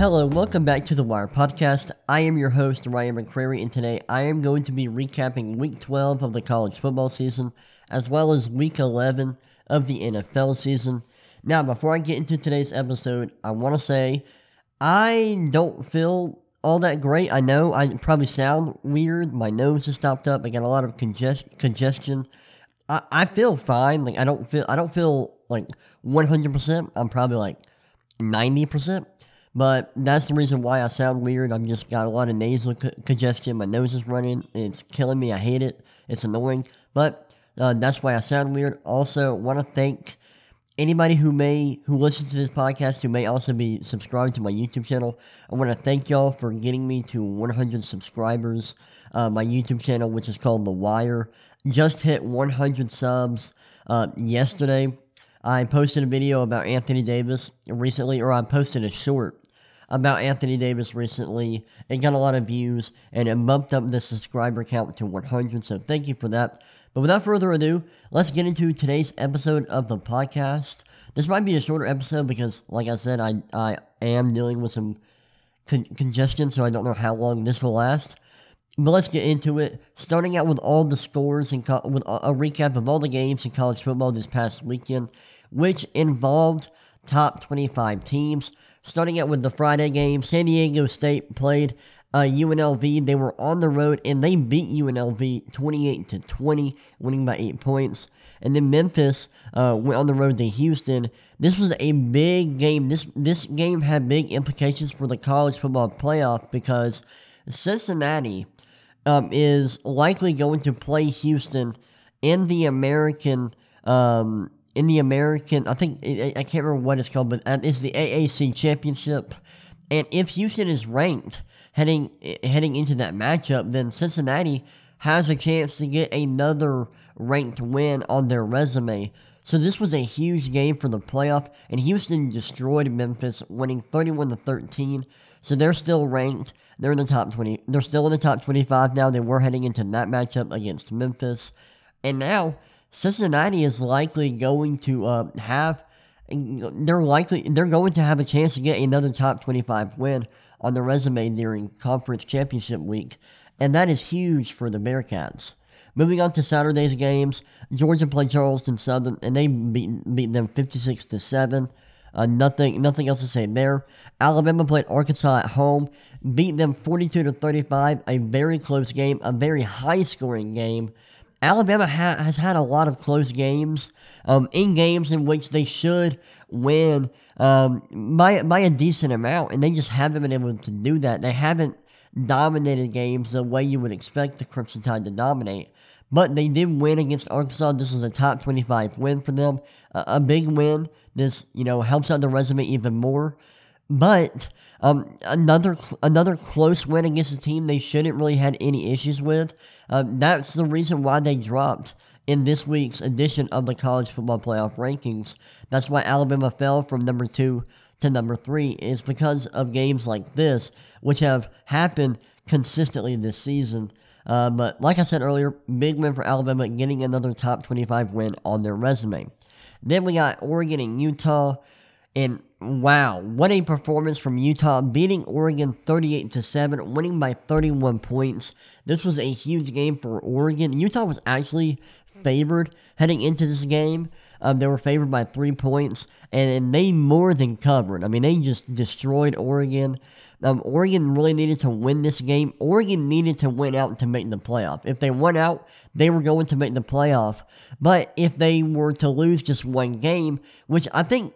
Hello, welcome back to the Wire Podcast. I am your host, Ryan McCrary, and today I am going to be recapping week 12 of the college football season, as well as week 11 of the NFL season. Now, before I get into today's episode, I want to say I don't feel all that great. I know I probably sound weird. My nose is stopped up. I got a lot of congest- congestion. I, I feel fine. Like I don't feel I don't feel like 100%. I'm probably like 90%. But that's the reason why I sound weird. I've just got a lot of nasal co- congestion. My nose is running. It's killing me. I hate it. It's annoying. But uh, that's why I sound weird. Also, want to thank anybody who may who listens to this podcast who may also be subscribed to my YouTube channel. I want to thank y'all for getting me to 100 subscribers. Uh, my YouTube channel, which is called The Wire, just hit 100 subs uh, yesterday. I posted a video about Anthony Davis recently, or I posted a short about Anthony Davis recently. It got a lot of views and it bumped up the subscriber count to 100. So thank you for that. But without further ado, let's get into today's episode of the podcast. This might be a shorter episode because, like I said, I, I am dealing with some con- congestion, so I don't know how long this will last. But let's get into it. Starting out with all the scores and co- with a, a recap of all the games in college football this past weekend, which involved top 25 teams. Starting out with the Friday game, San Diego State played uh, UNLV. They were on the road and they beat UNLV 28 to 20, winning by eight points. And then Memphis uh, went on the road to Houston. This was a big game. This this game had big implications for the college football playoff because Cincinnati um, is likely going to play Houston in the American. Um, in the American, I think I can't remember what it's called, but um, it's the AAC Championship. And if Houston is ranked heading heading into that matchup, then Cincinnati has a chance to get another ranked win on their resume. So this was a huge game for the playoff, and Houston destroyed Memphis, winning 31 to 13. So they're still ranked. They're in the top 20. They're still in the top 25 now. They were heading into that matchup against Memphis, and now Cincinnati is likely going to uh, have. They're likely they're going to have a chance to get another top 25 win on their resume during conference championship week, and that is huge for the Bearcats. Moving on to Saturday's games, Georgia played Charleston Southern, and they beat, beat them 56 to seven. Uh, nothing, nothing else to say there. Alabama played Arkansas at home, beat them 42 to 35. A very close game, a very high scoring game. Alabama ha- has had a lot of close games, um, in games in which they should win um, by by a decent amount, and they just haven't been able to do that. They haven't dominated games the way you would expect the Crimson Tide to dominate. But they did win against Arkansas. This was a top 25 win for them. A big win. This, you know, helps out the resume even more. But um, another another close win against a team they shouldn't really had any issues with. Um, that's the reason why they dropped in this week's edition of the college football playoff rankings. That's why Alabama fell from number two to number three. Is because of games like this, which have happened consistently this season. Uh, but like I said earlier, big win for Alabama, getting another top 25 win on their resume. Then we got Oregon and Utah. And wow, what a performance from Utah, beating Oregon 38 to 7, winning by 31 points. This was a huge game for Oregon. Utah was actually favored heading into this game. Um, they were favored by three points, and, and, they more than covered. I mean, they just destroyed Oregon. Um, Oregon really needed to win this game. Oregon needed to win out to make the playoff. If they went out, they were going to make the playoff. But if they were to lose just one game, which I think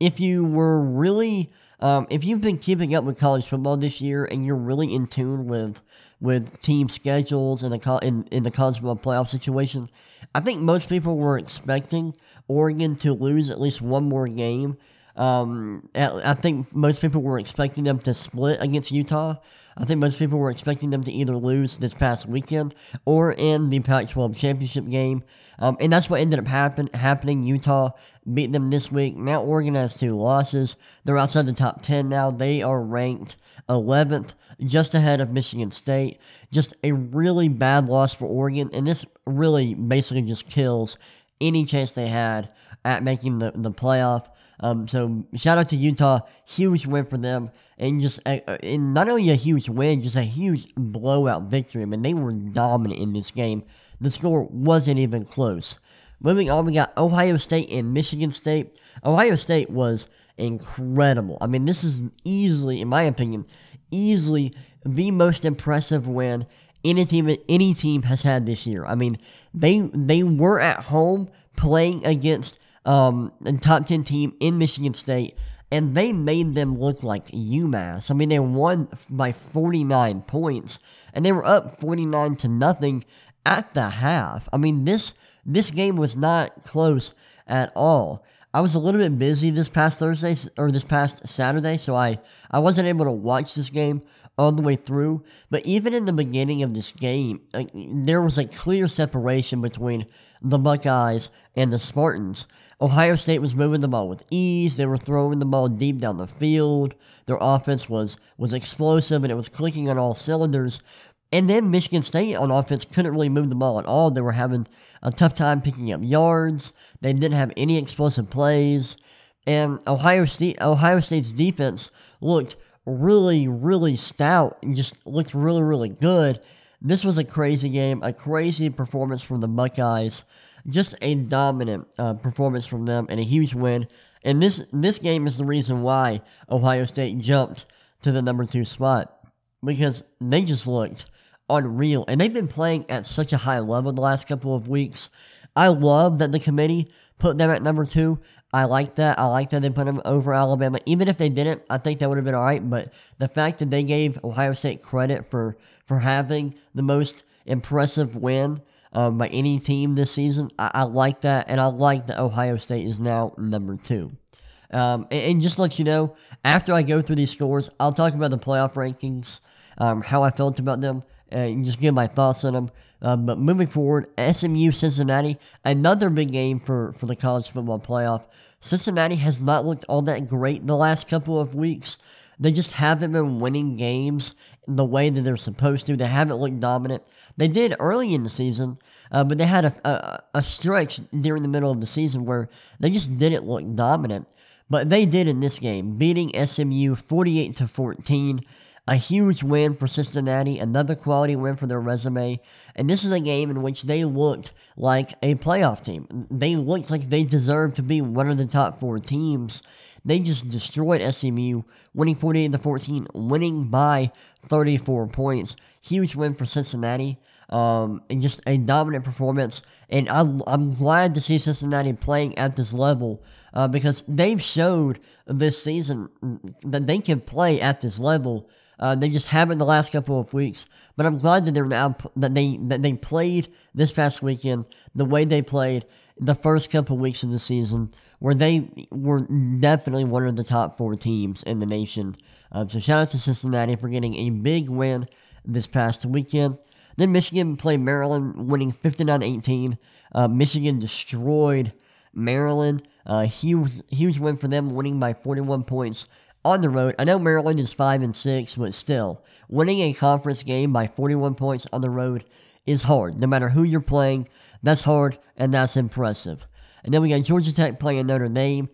if you were really um, if you've been keeping up with college football this year and you're really in tune with with team schedules and the in, in the college football playoff situation, I think most people were expecting Oregon to lose at least one more game. Um, I think most people were expecting them to split against Utah. I think most people were expecting them to either lose this past weekend or in the Pac 12 championship game. Um, and that's what ended up happen, happening. Utah beat them this week. Now Oregon has two losses. They're outside the top 10 now. They are ranked 11th, just ahead of Michigan State. Just a really bad loss for Oregon. And this really basically just kills any chance they had at making the, the playoff. Um, so shout out to Utah, huge win for them, and just uh, uh, and not only a huge win, just a huge blowout victory. I mean, they were dominant in this game. The score wasn't even close. Moving on, we got Ohio State and Michigan State. Ohio State was incredible. I mean, this is easily, in my opinion, easily the most impressive win any team any team has had this year. I mean, they they were at home playing against um, a top ten team in Michigan State, and they made them look like UMass. I mean, they won by 49 points, and they were up 49 to nothing at the half. I mean, this this game was not close at all. I was a little bit busy this past Thursday or this past Saturday, so I, I wasn't able to watch this game all the way through. But even in the beginning of this game, like, there was a clear separation between the Buckeyes and the Spartans. Ohio State was moving the ball with ease. They were throwing the ball deep down the field. Their offense was was explosive and it was clicking on all cylinders. And then Michigan State on offense couldn't really move the ball at all. They were having a tough time picking up yards. They didn't have any explosive plays. And Ohio State Ohio State's defense looked really, really stout and just looked really, really good. This was a crazy game, a crazy performance from the Buckeyes. Just a dominant uh, performance from them and a huge win. And this this game is the reason why Ohio State jumped to the number two spot because they just looked unreal. And they've been playing at such a high level the last couple of weeks. I love that the committee put them at number two. I like that. I like that they put them over Alabama. Even if they didn't, I think that would have been all right. But the fact that they gave Ohio State credit for, for having the most impressive win um, by any team this season, I, I, like that. And I like that Ohio State is now number two. Um, and, and, just let you know, after I go through these scores, I'll talk about the playoff rankings, um, how I felt about them, and just give my thoughts on them. Um, but moving forward, SMU Cincinnati, another big game for, for the college football playoff. Cincinnati has not looked all that great the last couple of weeks. They just haven't been winning games the way that they're supposed to. They haven't looked dominant. They did early in the season, uh, but they had a, a, a stretch during the middle of the season where they just didn't look dominant. But they did in this game, beating SMU 48 to 14. A huge win for Cincinnati, another quality win for their resume. And this is a game in which they looked like a playoff team. They looked like they deserved to be one of the top four teams. They just destroyed SMU, winning 48 to 14, winning by 34 points. Huge win for Cincinnati. Um, and just a dominant performance. And I, I'm glad to see Cincinnati playing at this level uh, because they've showed this season that they can play at this level. Uh, they just haven't the last couple of weeks, but I'm glad that they're now that they that they played this past weekend the way they played the first couple of weeks of the season, where they were definitely one of the top four teams in the nation. Uh, so shout out to Cincinnati for getting a big win this past weekend. Then Michigan played Maryland, winning 59-18. Uh, Michigan destroyed Maryland. Uh, huge huge win for them, winning by 41 points on the road. I know Maryland is 5 and 6, but still, winning a conference game by 41 points on the road is hard. No matter who you're playing, that's hard and that's impressive. And then we got Georgia Tech playing Notre Dame.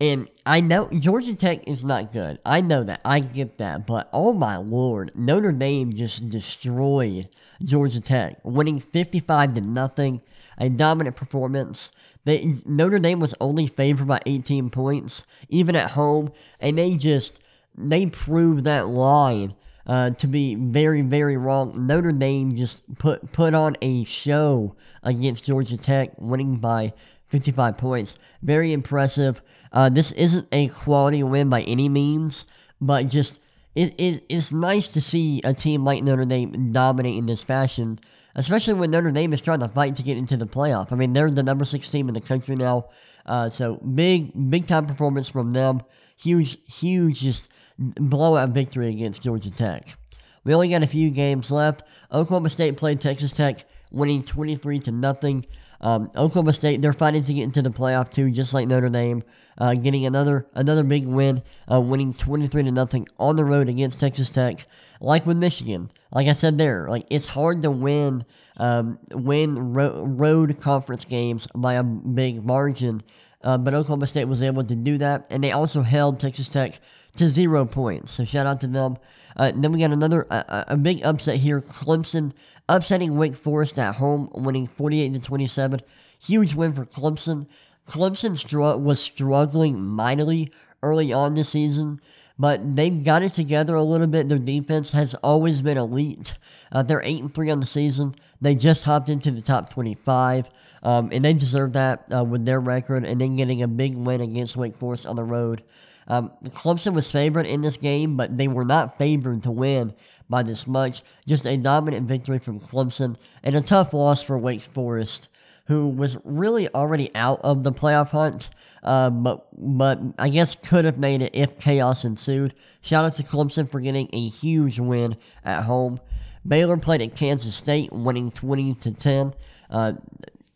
And I know Georgia Tech is not good. I know that. I get that. But oh my lord, Notre Dame just destroyed Georgia Tech, winning 55 to nothing. A dominant performance. They Notre Dame was only favored by 18 points, even at home, and they just they proved that line uh, to be very, very wrong. Notre Dame just put put on a show against Georgia Tech, winning by 55 points. Very impressive. Uh, this isn't a quality win by any means, but just it, it, it's nice to see a team like Notre Dame dominate in this fashion especially when Notre Dame is trying to fight to get into the playoff. I mean, they're the number six team in the country now, uh, so big, big time performance from them. Huge, huge, just blowout victory against Georgia Tech. We only got a few games left. Oklahoma State played Texas Tech, winning 23 to nothing. Um, Oklahoma State, they're fighting to get into the playoff too, just like Notre Dame, uh, getting another another big win, uh, winning 23 to nothing on the road against Texas Tech, like with Michigan. Like I said there, like it's hard to win um, win ro- road conference games by a big margin. Uh, but Oklahoma State was able to do that, and they also held Texas Tech to zero points. So shout out to them. Uh, then we got another uh, a big upset here: Clemson upsetting Wake Forest at home, winning forty-eight to twenty-seven. Huge win for Clemson. Clemson was struggling mightily early on this season, but they've got it together a little bit. Their defense has always been elite. Uh, they're eight and three on the season. They just hopped into the top twenty-five, um, and they deserve that uh, with their record and then getting a big win against Wake Forest on the road. Um, Clemson was favored in this game, but they were not favored to win by this much. Just a dominant victory from Clemson and a tough loss for Wake Forest, who was really already out of the playoff hunt, uh, but but I guess could have made it if chaos ensued. Shout out to Clemson for getting a huge win at home. Baylor played at Kansas State, winning twenty to ten. Uh,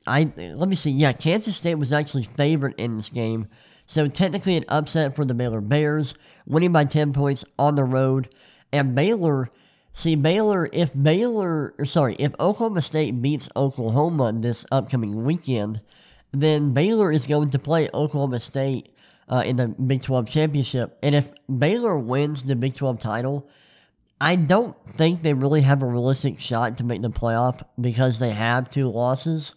I let me see. Yeah, Kansas State was actually favored in this game. So technically an upset for the Baylor Bears, winning by 10 points on the road. And Baylor, see Baylor, if Baylor, sorry, if Oklahoma State beats Oklahoma this upcoming weekend, then Baylor is going to play Oklahoma State uh, in the Big 12 championship. And if Baylor wins the Big 12 title, I don't think they really have a realistic shot to make the playoff because they have two losses.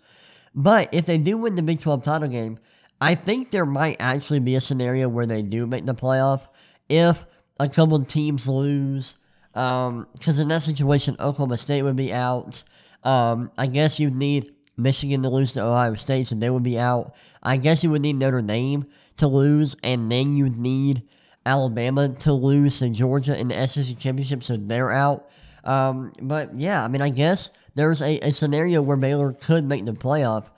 But if they do win the Big 12 title game, I think there might actually be a scenario where they do make the playoff if a couple teams lose. Because um, in that situation, Oklahoma State would be out. Um, I guess you'd need Michigan to lose to Ohio State, so they would be out. I guess you would need Notre Dame to lose, and then you'd need Alabama to lose to Georgia in the SEC championship, so they're out. Um, but yeah, I mean, I guess there's a, a scenario where Baylor could make the playoff.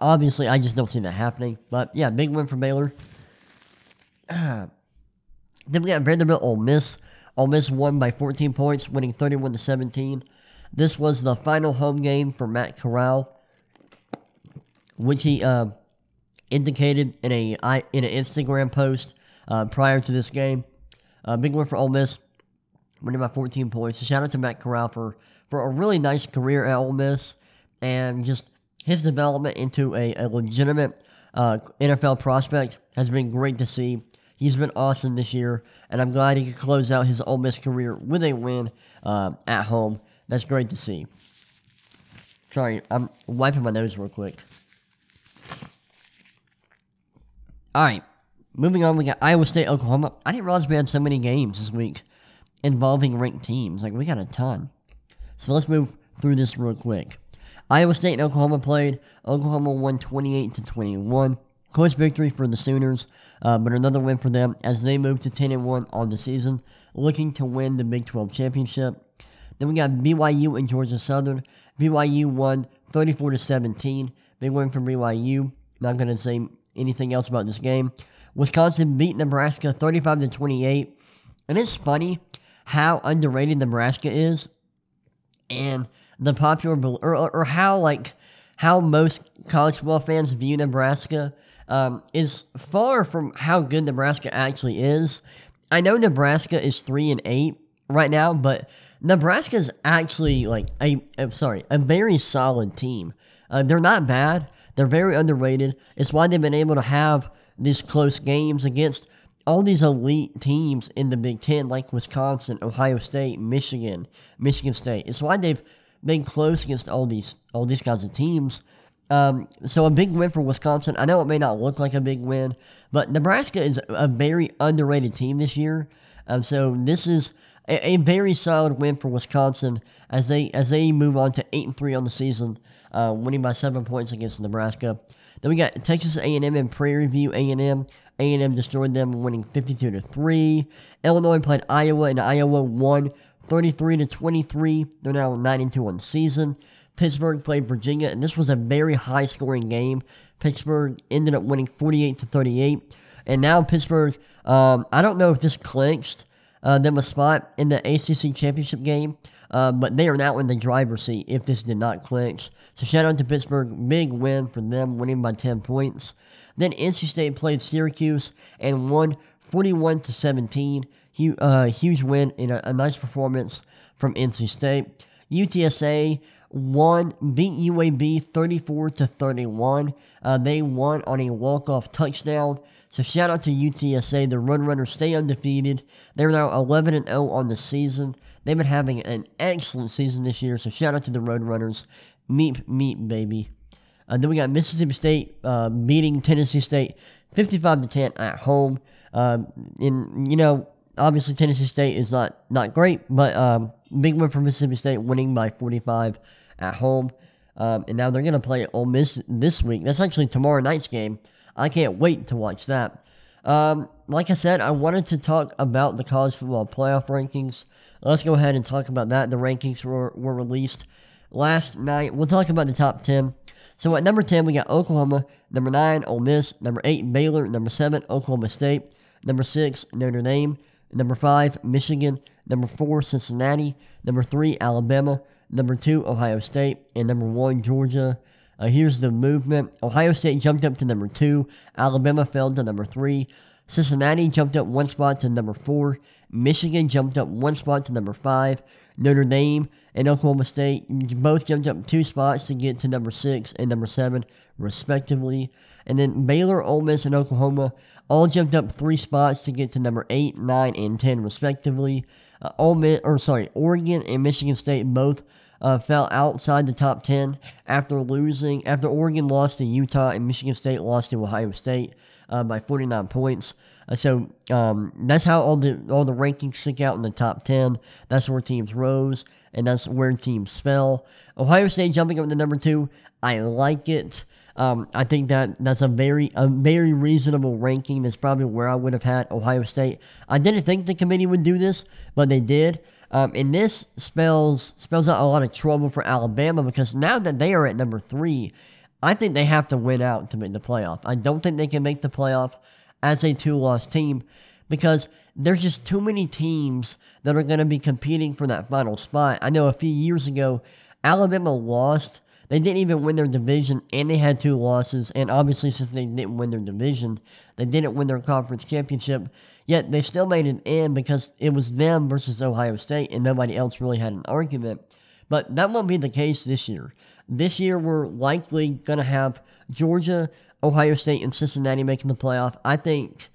Obviously, I just don't see that happening. But yeah, big win for Baylor. then we got Vanderbilt Ole Miss. Ole Miss won by 14 points, winning 31 to 17. This was the final home game for Matt Corral, which he uh, indicated in a in an Instagram post uh, prior to this game. Uh, big win for Ole Miss, winning by 14 points. Shout out to Matt Corral for for a really nice career at Ole Miss and just his development into a, a legitimate uh, NFL prospect has been great to see. He's been awesome this year, and I'm glad he could close out his Ole Miss career with a win uh, at home. That's great to see. Sorry, I'm wiping my nose real quick. All right, moving on. We got Iowa State, Oklahoma. I didn't realize we had so many games this week involving ranked teams. Like we got a ton. So let's move through this real quick. Iowa State and Oklahoma played. Oklahoma won 28 to 21. Close victory for the Sooners, uh, but another win for them as they move to 10 and 1 on the season, looking to win the Big 12 championship. Then we got BYU and Georgia Southern. BYU won 34 to 17. Big win for BYU. Not going to say anything else about this game. Wisconsin beat Nebraska 35 to 28. And it's funny how underrated Nebraska is. And the popular or, or how like how most college football fans view Nebraska um, is far from how good Nebraska actually is. I know Nebraska is three and eight right now, but Nebraska is actually like a I'm sorry a very solid team. Uh, they're not bad. They're very underrated. It's why they've been able to have these close games against all these elite teams in the Big Ten, like Wisconsin, Ohio State, Michigan, Michigan State. It's why they've been close against all these all these kinds of teams. Um, so a big win for Wisconsin. I know it may not look like a big win, but Nebraska is a very underrated team this year. Um, so this is a, a, very solid win for Wisconsin as they as they move on to eight and three on the season, uh, winning by seven points against Nebraska. Then we got Texas A&M and Prairie View A&M. A&M destroyed them, winning 52 to three. Illinois played Iowa, and Iowa won 33 to 23. They're now 9 and 2 on season. Pittsburgh played Virginia, and this was a very high scoring game. Pittsburgh ended up winning 48 to 38. And now Pittsburgh, um, I don't know if this clinched uh, them a spot in the ACC championship game, uh, but they are now in the driver's seat if this did not clinch. So shout out to Pittsburgh, big win for them, winning by 10 points. Then NC State played Syracuse and won 41 to 17. Huge, uh, huge win and a, a nice performance from NC State. UTSA won, beat UAB 34 to 31. Uh, they won on a walk-off touchdown. So shout out to UTSA. The Runners stay undefeated. They're now 11 and 0 on the season. They've been having an excellent season this year. So shout out to the Roadrunners. Meep, meep, baby. Uh, then we got Mississippi State uh, beating Tennessee State 55 to 10 at home. In you know, obviously Tennessee State is not not great, but um, big win for Mississippi State, winning by 45 at home. Um, and now they're going to play Ole Miss this week. That's actually tomorrow night's game. I can't wait to watch that. Um, like I said, I wanted to talk about the college football playoff rankings. Let's go ahead and talk about that. The rankings were, were released last night. We'll talk about the top 10. So at number 10, we got Oklahoma. Number 9, Ole Miss. Number 8, Baylor. Number 7, Oklahoma State. Number 6, Notre Dame. Number 5, Michigan. Number 4, Cincinnati. Number 3, Alabama. Number 2, Ohio State. And number 1, Georgia. Uh, here's the movement. Ohio State jumped up to number 2. Alabama fell to number 3. Cincinnati jumped up one spot to number 4. Michigan jumped up one spot to number 5. Notre Dame and Oklahoma State both jumped up two spots to get to number 6 and number 7, respectively. And then Baylor, Ole Miss, and Oklahoma all jumped up three spots to get to number 8, 9, and 10, respectively. Uh, Ole Miss, or sorry, Oregon and Michigan State both uh, fell outside the top 10 after losing, after Oregon lost to Utah and Michigan State lost to Ohio State uh, by 49 points. Uh, so um, that's how all the all the rankings stick out in the top 10. That's where teams rose, and that's where teams fell. Ohio State jumping up to number two. I like it. Um, I think that that's a very a very reasonable ranking. That's probably where I would have had Ohio State. I didn't think the committee would do this, but they did. Um, and this spells spells out a lot of trouble for Alabama because now that they are at number three, I think they have to win out to make the playoff. I don't think they can make the playoff as a two loss team because there's just too many teams that are going to be competing for that final spot. I know a few years ago, Alabama lost. They didn't even win their division and they had two losses. And obviously, since they didn't win their division, they didn't win their conference championship. Yet they still made it in because it was them versus Ohio State and nobody else really had an argument. But that won't be the case this year. This year, we're likely going to have Georgia, Ohio State, and Cincinnati making the playoff. I think,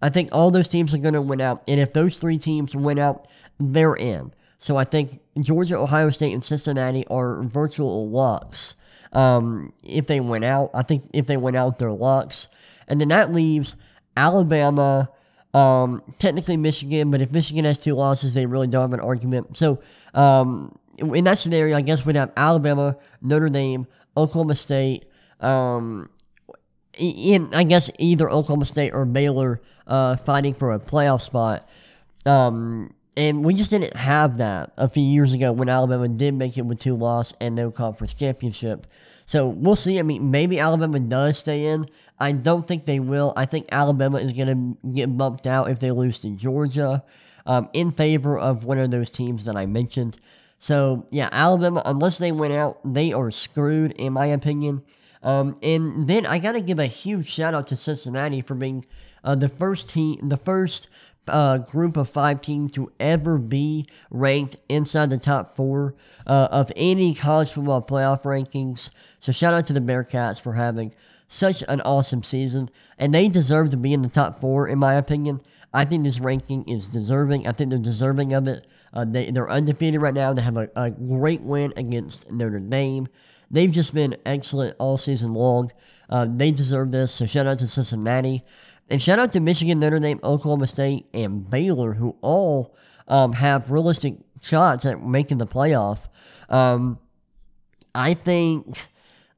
I think all those teams are going to win out, and if those three teams win out, they're in. So I think Georgia, Ohio State, and Cincinnati are virtual locks. Um, if they went out, I think if they went out, they're locks, and then that leaves Alabama. Um, technically Michigan, but if Michigan has two losses, they really don't have an argument. So, um, in that scenario, I guess we'd have Alabama, Notre Dame, Oklahoma State, um, in I guess either Oklahoma State or Baylor uh, fighting for a playoff spot. Um, and we just didn't have that a few years ago when Alabama did make it with two losses and no conference championship. So we'll see. I mean, maybe Alabama does stay in. I don't think they will. I think Alabama is going to get bumped out if they lose to Georgia um, in favor of one of those teams that I mentioned. So, yeah, Alabama, unless they win out, they are screwed, in my opinion. Um, and then I got to give a huge shout out to Cincinnati for being uh, the first team, the first uh, group of five teams to ever be ranked inside the top four uh, of any college football playoff rankings. So shout out to the Bearcats for having such an awesome season, and they deserve to be in the top four, in my opinion. I think this ranking is deserving. I think they're deserving of it. Uh, they, they're undefeated right now. They have a, a great win against Notre Dame. They've just been excellent all season long. Uh, they deserve this. So shout out to Cincinnati. And shout out to Michigan, Notre Dame, Oklahoma State, and Baylor, who all um, have realistic shots at making the playoff. Um, I think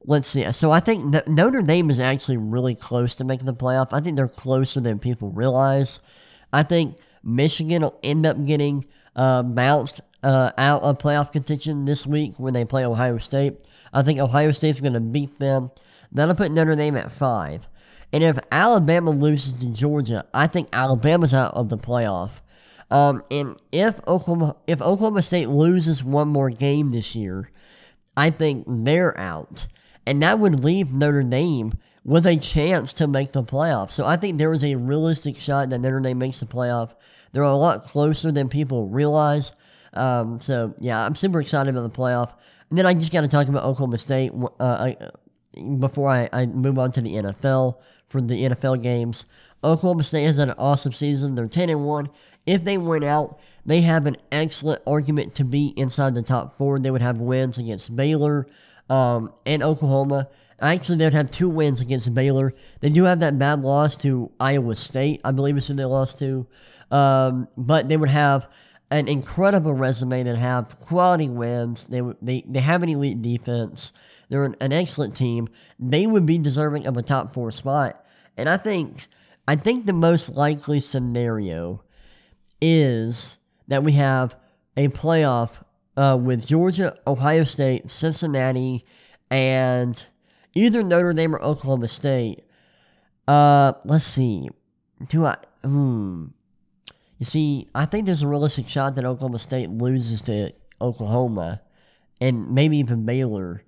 let's see. So I think Notre Dame is actually really close to making the playoff. I think they're closer than people realize. I think Michigan will end up getting uh, bounced uh, out of playoff contention this week when they play Ohio State. I think Ohio State's going to beat them. That'll put Notre Dame at five. And if Alabama loses to Georgia, I think Alabama's out of the playoff. Um, and if Oklahoma if Oklahoma State loses one more game this year, I think they're out, and that would leave Notre Dame with a chance to make the playoff. So I think there is a realistic shot that Notre Dame makes the playoff. They're a lot closer than people realize. Um, so yeah, I'm super excited about the playoff. And then I just got to talk about Oklahoma State uh, before I, I move on to the NFL for the NFL games. Oklahoma State has had an awesome season. They're 10 and 1. If they win out, they have an excellent argument to be inside the top four. They would have wins against Baylor um, and Oklahoma. Actually, they would have two wins against Baylor. They do have that bad loss to Iowa State, I believe is who they lost to. Um, but they would have an incredible resume that have quality wins. They they they have an elite defense. They're an, an, excellent team. They would be deserving of a top four spot. And I think I think the most likely scenario is that we have a playoff uh, with Georgia, Ohio State, Cincinnati, and either Notre Dame or Oklahoma State. Uh, let's see. Do I? Hmm. You see, I think there's a realistic shot that Oklahoma State loses to Oklahoma and maybe even Baylor.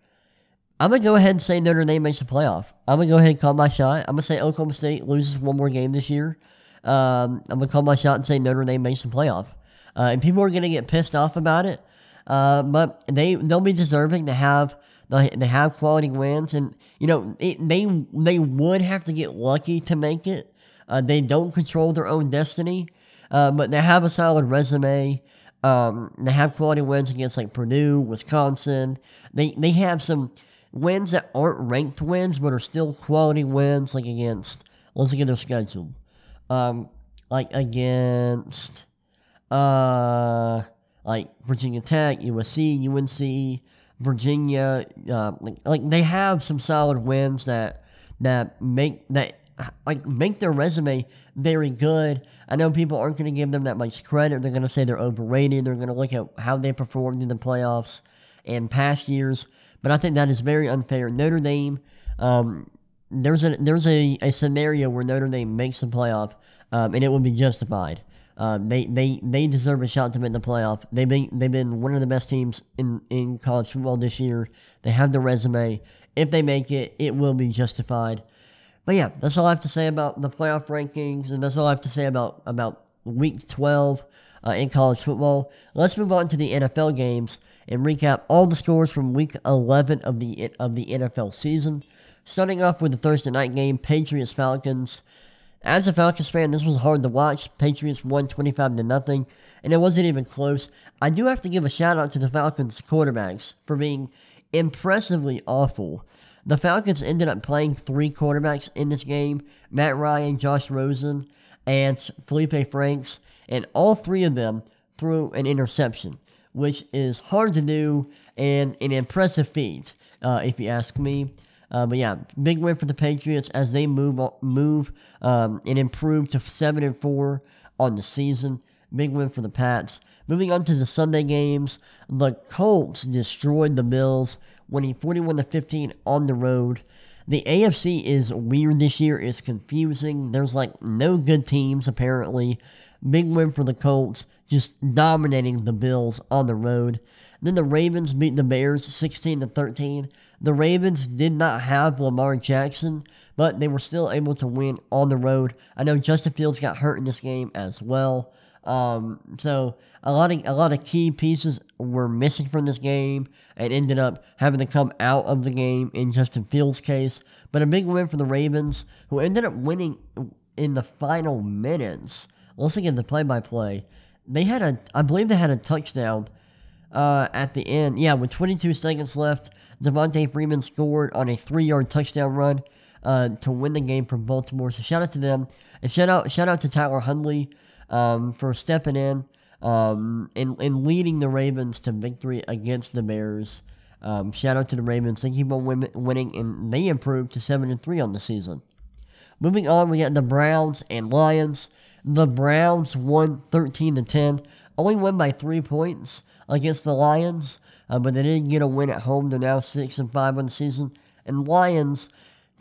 I'm going to go ahead and say Notre Dame makes the playoff. I'm going to go ahead and call my shot. I'm going to say Oklahoma State loses one more game this year. Um, I'm going to call my shot and say Notre Dame makes the playoff. Uh, and people are going to get pissed off about it. Uh, but they they'll be deserving to have they have quality wins, and you know it, they they would have to get lucky to make it. Uh, they don't control their own destiny, uh, but they have a solid resume. Um, they have quality wins against like Purdue, Wisconsin. They they have some wins that aren't ranked wins, but are still quality wins, like against let's look at their schedule. Um, like against uh like Virginia Tech, USC, UNC, Virginia. Uh, like, like they have some solid wins that that make that like make their resume very good. I know people aren't going to give them that much credit. They're going to say they're overrated. They're going to look at how they performed in the playoffs in past years. But I think that is very unfair. Notre Dame, um, there's a there's a, a scenario where Notre Dame makes the playoff, um, and it would be justified. Um, they, they they deserve a shot to make the playoff. They've been they've been one of the best teams in, in college football this year. They have the resume. If they make it, it will be justified. But yeah, that's all I have to say about the playoff rankings, and that's all I have to say about about Week 12 uh, in college football. Let's move on to the NFL games and recap all the scores from Week 11 of the of the NFL season. Starting off with the Thursday night game, Patriots Falcons. As a Falcons fan, this was hard to watch. Patriots won 25 to nothing, and it wasn't even close. I do have to give a shout out to the Falcons quarterbacks for being impressively awful. The Falcons ended up playing three quarterbacks in this game Matt Ryan, Josh Rosen, and Feleipe Franks, and all three of them threw an interception, which is hard to do and an impressive feat, uh, if you ask me. Uh, but yeah, big win for the Patriots as they move move um, and improve to seven and four on the season. Big win for the Pats. Moving on to the Sunday games, the Colts destroyed the Bills, winning 41 to 15 on the road. The AFC is weird this year. It's confusing. There's like no good teams apparently. Big win for the Colts, just dominating the Bills on the road. Then the Ravens beat the Bears 16 to 13. The Ravens did not have Lamar Jackson, but they were still able to win on the road. I know Justin Fields got hurt in this game as well. Um, so a lot of a lot of key pieces were missing from this game and ended up having to come out of the game in Justin Fields' case. But a big win for the Ravens, who ended up winning in the final minutes. Let's look at the play-by-play. They had a, I believe they had a touchdown uh, at the end. Yeah, with 22 seconds left, Devonta Freeman scored on a three-yard touchdown run uh, to win the game for Baltimore. So shout out to them, and shout out shout out to Tyler Huntley um, for stepping in um, and, and leading the Ravens to victory against the Bears. Um, shout out to the Ravens. They keep on win- winning, and they improved to 7 and 3 on the season. Moving on, we got the Browns and Lions. The Browns won 13 to 10, only won by three points against the Lions, uh, but they didn't get a win at home. They're now 6 and 5 on the season. And Lions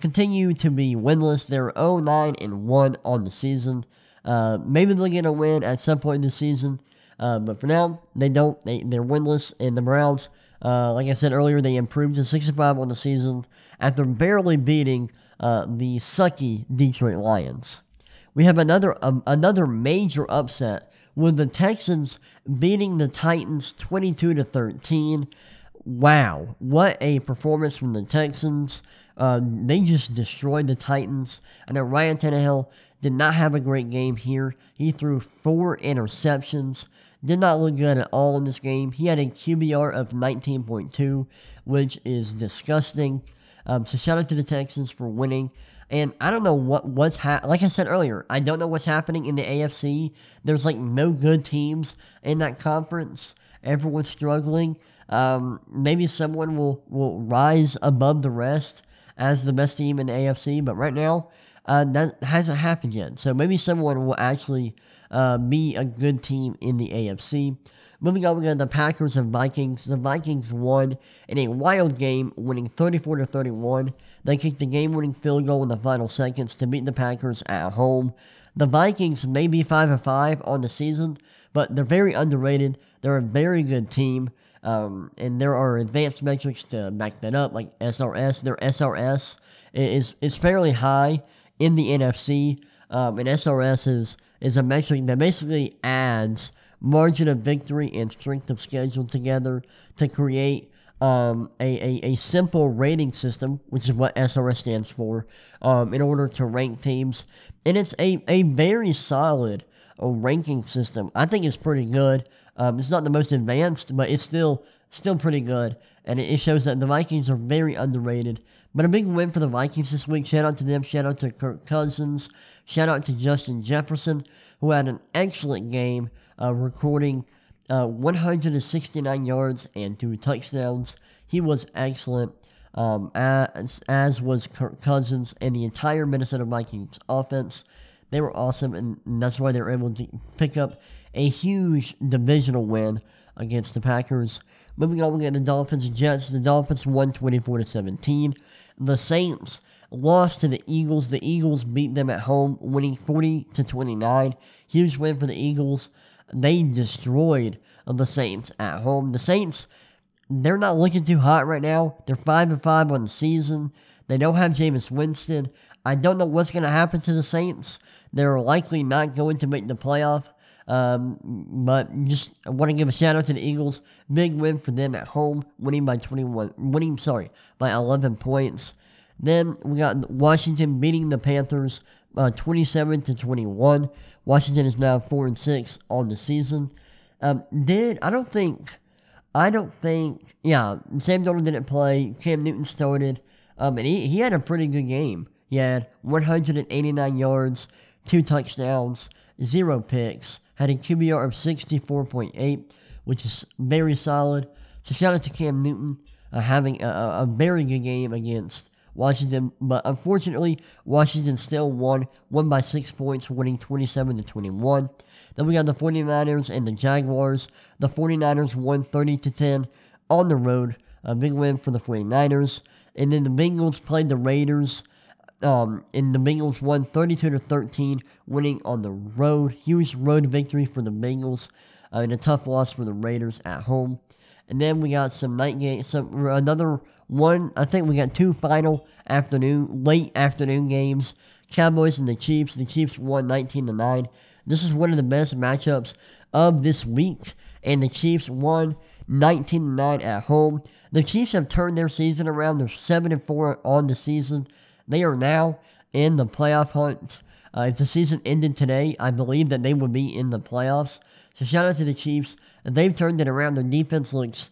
continue to be winless. They're 0 9 and 1 on the season. Uh, maybe they'll get a win at some point in the season, uh, but for now, they don't. They, they're winless, and the Browns, uh, like I said earlier, they improved to 65 on the season after barely beating uh, the sucky Detroit Lions. We have another um, another major upset with the Texans beating the Titans 22 to 13. Wow, what a performance from the Texans. Uh, they just destroyed the Titans. I know Ryan Tannehill did not have a great game here. He threw four interceptions. Did not look good at all in this game. He had a QBR of 19.2, which is disgusting. Um, so shout out to the Texans for winning. And I don't know what what's ha- like I said earlier. I don't know what's happening in the AFC. There's like no good teams in that conference. Everyone's struggling. Um, maybe someone will will rise above the rest as the best team in the AFC. But right now, uh, that hasn't happened yet. So maybe someone will actually uh, be a good team in the AFC. Moving on, we got the Packers and Vikings. The Vikings won in a wild game, winning 34 to 31. They kicked the game-winning field goal in the final seconds to beat the Packers at home. The Vikings may be 5 and 5 on the season, but they're very underrated. They're a very good team. Um, and there are advanced metrics to back that up, like SRS. Their SRS is is fairly high in the NFC, um, and SRS is is a metric that basically adds margin of victory and strength of schedule together to create um, a, a, a simple rating system, which is what SRS stands for, um, in order to rank teams. And it's a, a very solid uh, ranking system. I think it's pretty good. Um, it's not the most advanced, but it's still still pretty good. And it, it shows that the Vikings are very underrated. But a big win for the Vikings this week. Shout out to them. Shout out to Kirk Cousins. Shout out to Justin Jefferson, who had an excellent game, uh, recording uh, 169 yards and two touchdowns. He was excellent, um, as, as was Kirk Cousins and the entire Minnesota Vikings offense. They were awesome, and that's why they were able to pick up a huge divisional win against the Packers. Moving on, we got the Dolphins and Jets. The Dolphins won 24 to 17. The Saints lost to the Eagles. The Eagles beat them at home, winning 40 to 29. Huge win for the Eagles. They destroyed the Saints at home. The Saints, they're not looking too hot right now. They're 5 and 5 on the season. They don't have Jameis Winston. I don't know what's going to happen to the Saints. They're likely not going to make the playoff. Um, but just I want to give a shout out to the Eagles. Big win for them at home, winning by 21, winning, sorry, by 11 points. Then we got Washington beating the Panthers uh, 27 to 21. Washington is now 4 and 6 on the season. Um, did, I don't think, I don't think, yeah, Sam Darnold didn't play. Cam Newton started. Um, and he, he had a pretty good game. He had 189 yards, two touchdowns, zero picks, had a QBR of 64.8, which is very solid. So shout out to Cam Newton uh, having a, a, very good game against Washington, but unfortunately, Washington still won, won by six points, winning 27 to 21. Then we got the 49ers and the Jaguars. The 49ers won 30 to 10 on the road, a big win for the 49ers. And then the Bengals played the Raiders. Um, and the Bengals won 32 to 13, winning on the road. Huge road victory for the Bengals, uh, and a tough loss for the Raiders at home. And then we got some night games, some another one. I think we got two final afternoon, late afternoon games. Cowboys and the Chiefs. The Chiefs won 19 to 9. This is one of the best matchups of this week, and the Chiefs won 19 to 9 at home. The Chiefs have turned their season around. They're 7 and 4 on the season. They are now in the playoff hunt. Uh, if the season ended today, I believe that they would be in the playoffs. So shout out to the Chiefs. They've turned it around. Their defense looks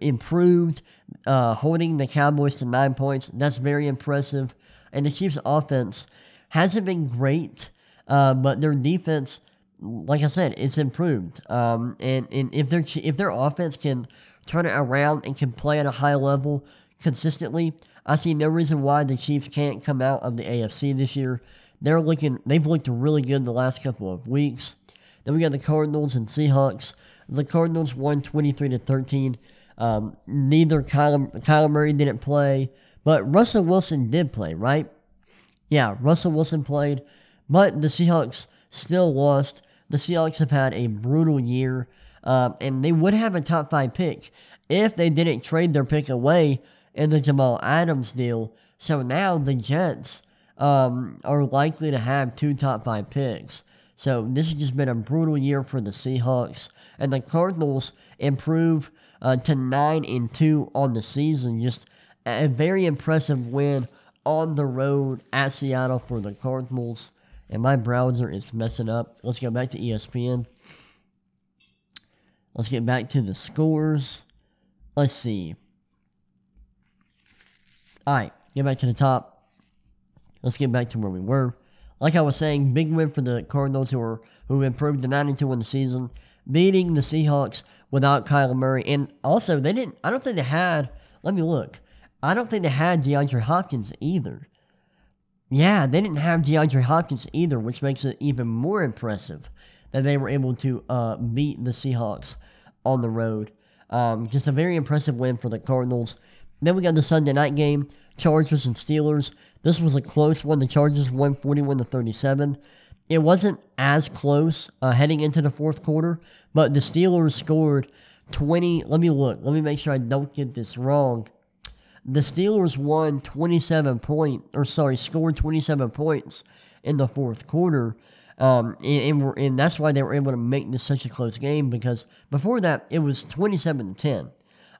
improved, uh, holding the Cowboys to nine points. That's very impressive. And the Chiefs' offense hasn't been great, uh, but their defense, like I said, it's improved. Um, and, and if their if their offense can turn it around and can play at a high level consistently, I see no reason why the Chiefs can't come out of the AFC this year. They're looking, they've looked really good the last couple of weeks. Then we got the Cardinals and Seahawks. The Cardinals won 23 to 13. Um, neither Kyler, Kyler Murray didn't play, but Russell Wilson did play, right? Yeah, Russell Wilson played, but the Seahawks still lost. The Seahawks have had a brutal year, uh, and they would have a top five pick if they didn't trade their pick away in the Jamal Adams deal. So now the Jets um, are likely to have two top five picks. So this has just been a brutal year for the Seahawks, and the Cardinals improve uh, to nine and two on the season. Just a very impressive win on the road at Seattle for the Cardinals. And my browser is messing up. Let's go back to ESPN. Let's get back to the scores. Let's see. All right, get back to the top. Let's get back to where we were. Like I was saying, big win for the Cardinals who are who improved to 92 in the season, beating the Seahawks without Kyler Murray. And also, they didn't. I don't think they had. Let me look. I don't think they had DeAndre Hopkins either. Yeah, they didn't have DeAndre Hopkins either, which makes it even more impressive that they were able to uh, beat the Seahawks on the road. Um, just a very impressive win for the Cardinals. Then we got the Sunday night game, Chargers and Steelers. This was a close one. The Chargers won 41 to 37. It wasn't as close uh, heading into the fourth quarter, but the Steelers scored 20. Let me look. Let me make sure I don't get this wrong the Steelers won 27 point or sorry scored 27 points in the fourth quarter. Um, and, and, and, that's why they were able to make this such a close game because before that it was 27 to 10.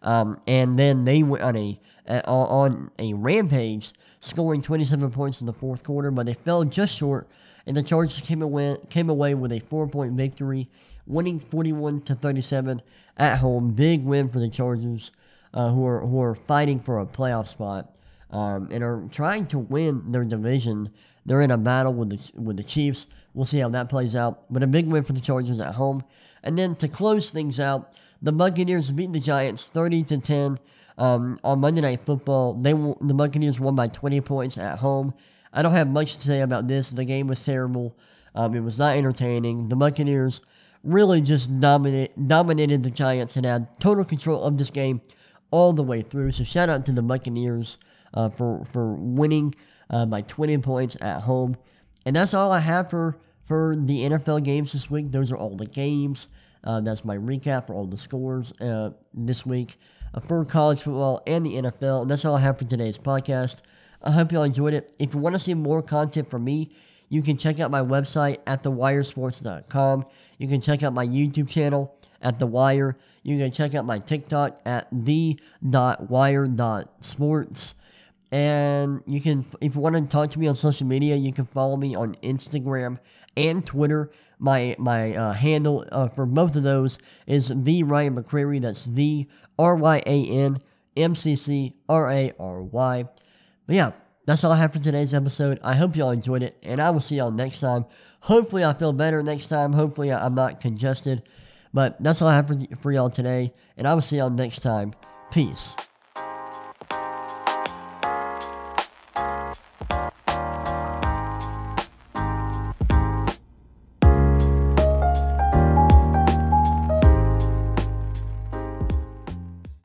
Um, and then they went on a on a rampage, scoring 27 points in the fourth quarter, but they fell just short, and the Chargers came away came away with a four point victory, winning 41 to 37 at home. Big win for the Chargers uh, who are who are fighting for a playoff spot um, and are trying to win their division. They're in a battle with the with the Chiefs. We'll see how that plays out. But a big win for the Chargers at home. And then to close things out, the Buccaneers beat the Giants thirty to ten um, on Monday Night Football. They the Buccaneers won by twenty points at home. I don't have much to say about this. The game was terrible. Um, it was not entertaining. The Buccaneers really just dominate, dominated the Giants and had total control of this game all the way through. So shout out to the Buccaneers uh, for for winning uh, by 20 points at home. And that's all I have for for the NFL games this week. Those are all the games. Uh, that's my recap for all the scores uh, this week for college football and the NFL. And that's all I have for today's podcast. I hope y'all enjoyed it. If you want to see more content from me, you can check out my website at thewiresports.com. You can check out my YouTube channel at The Wire. You can check out my TikTok at the.wire.sports. And you can, if you want to talk to me on social media, you can follow me on Instagram and Twitter. My my uh, handle uh, for both of those is the Ryan McCrary. That's the R Y A N M C C R A R Y. But yeah, that's all I have for today's episode. I hope y'all enjoyed it, and I will see y'all next time. Hopefully, I feel better next time. Hopefully, I'm not congested. But that's all I have for, for y'all today, and I will see y'all next time. Peace.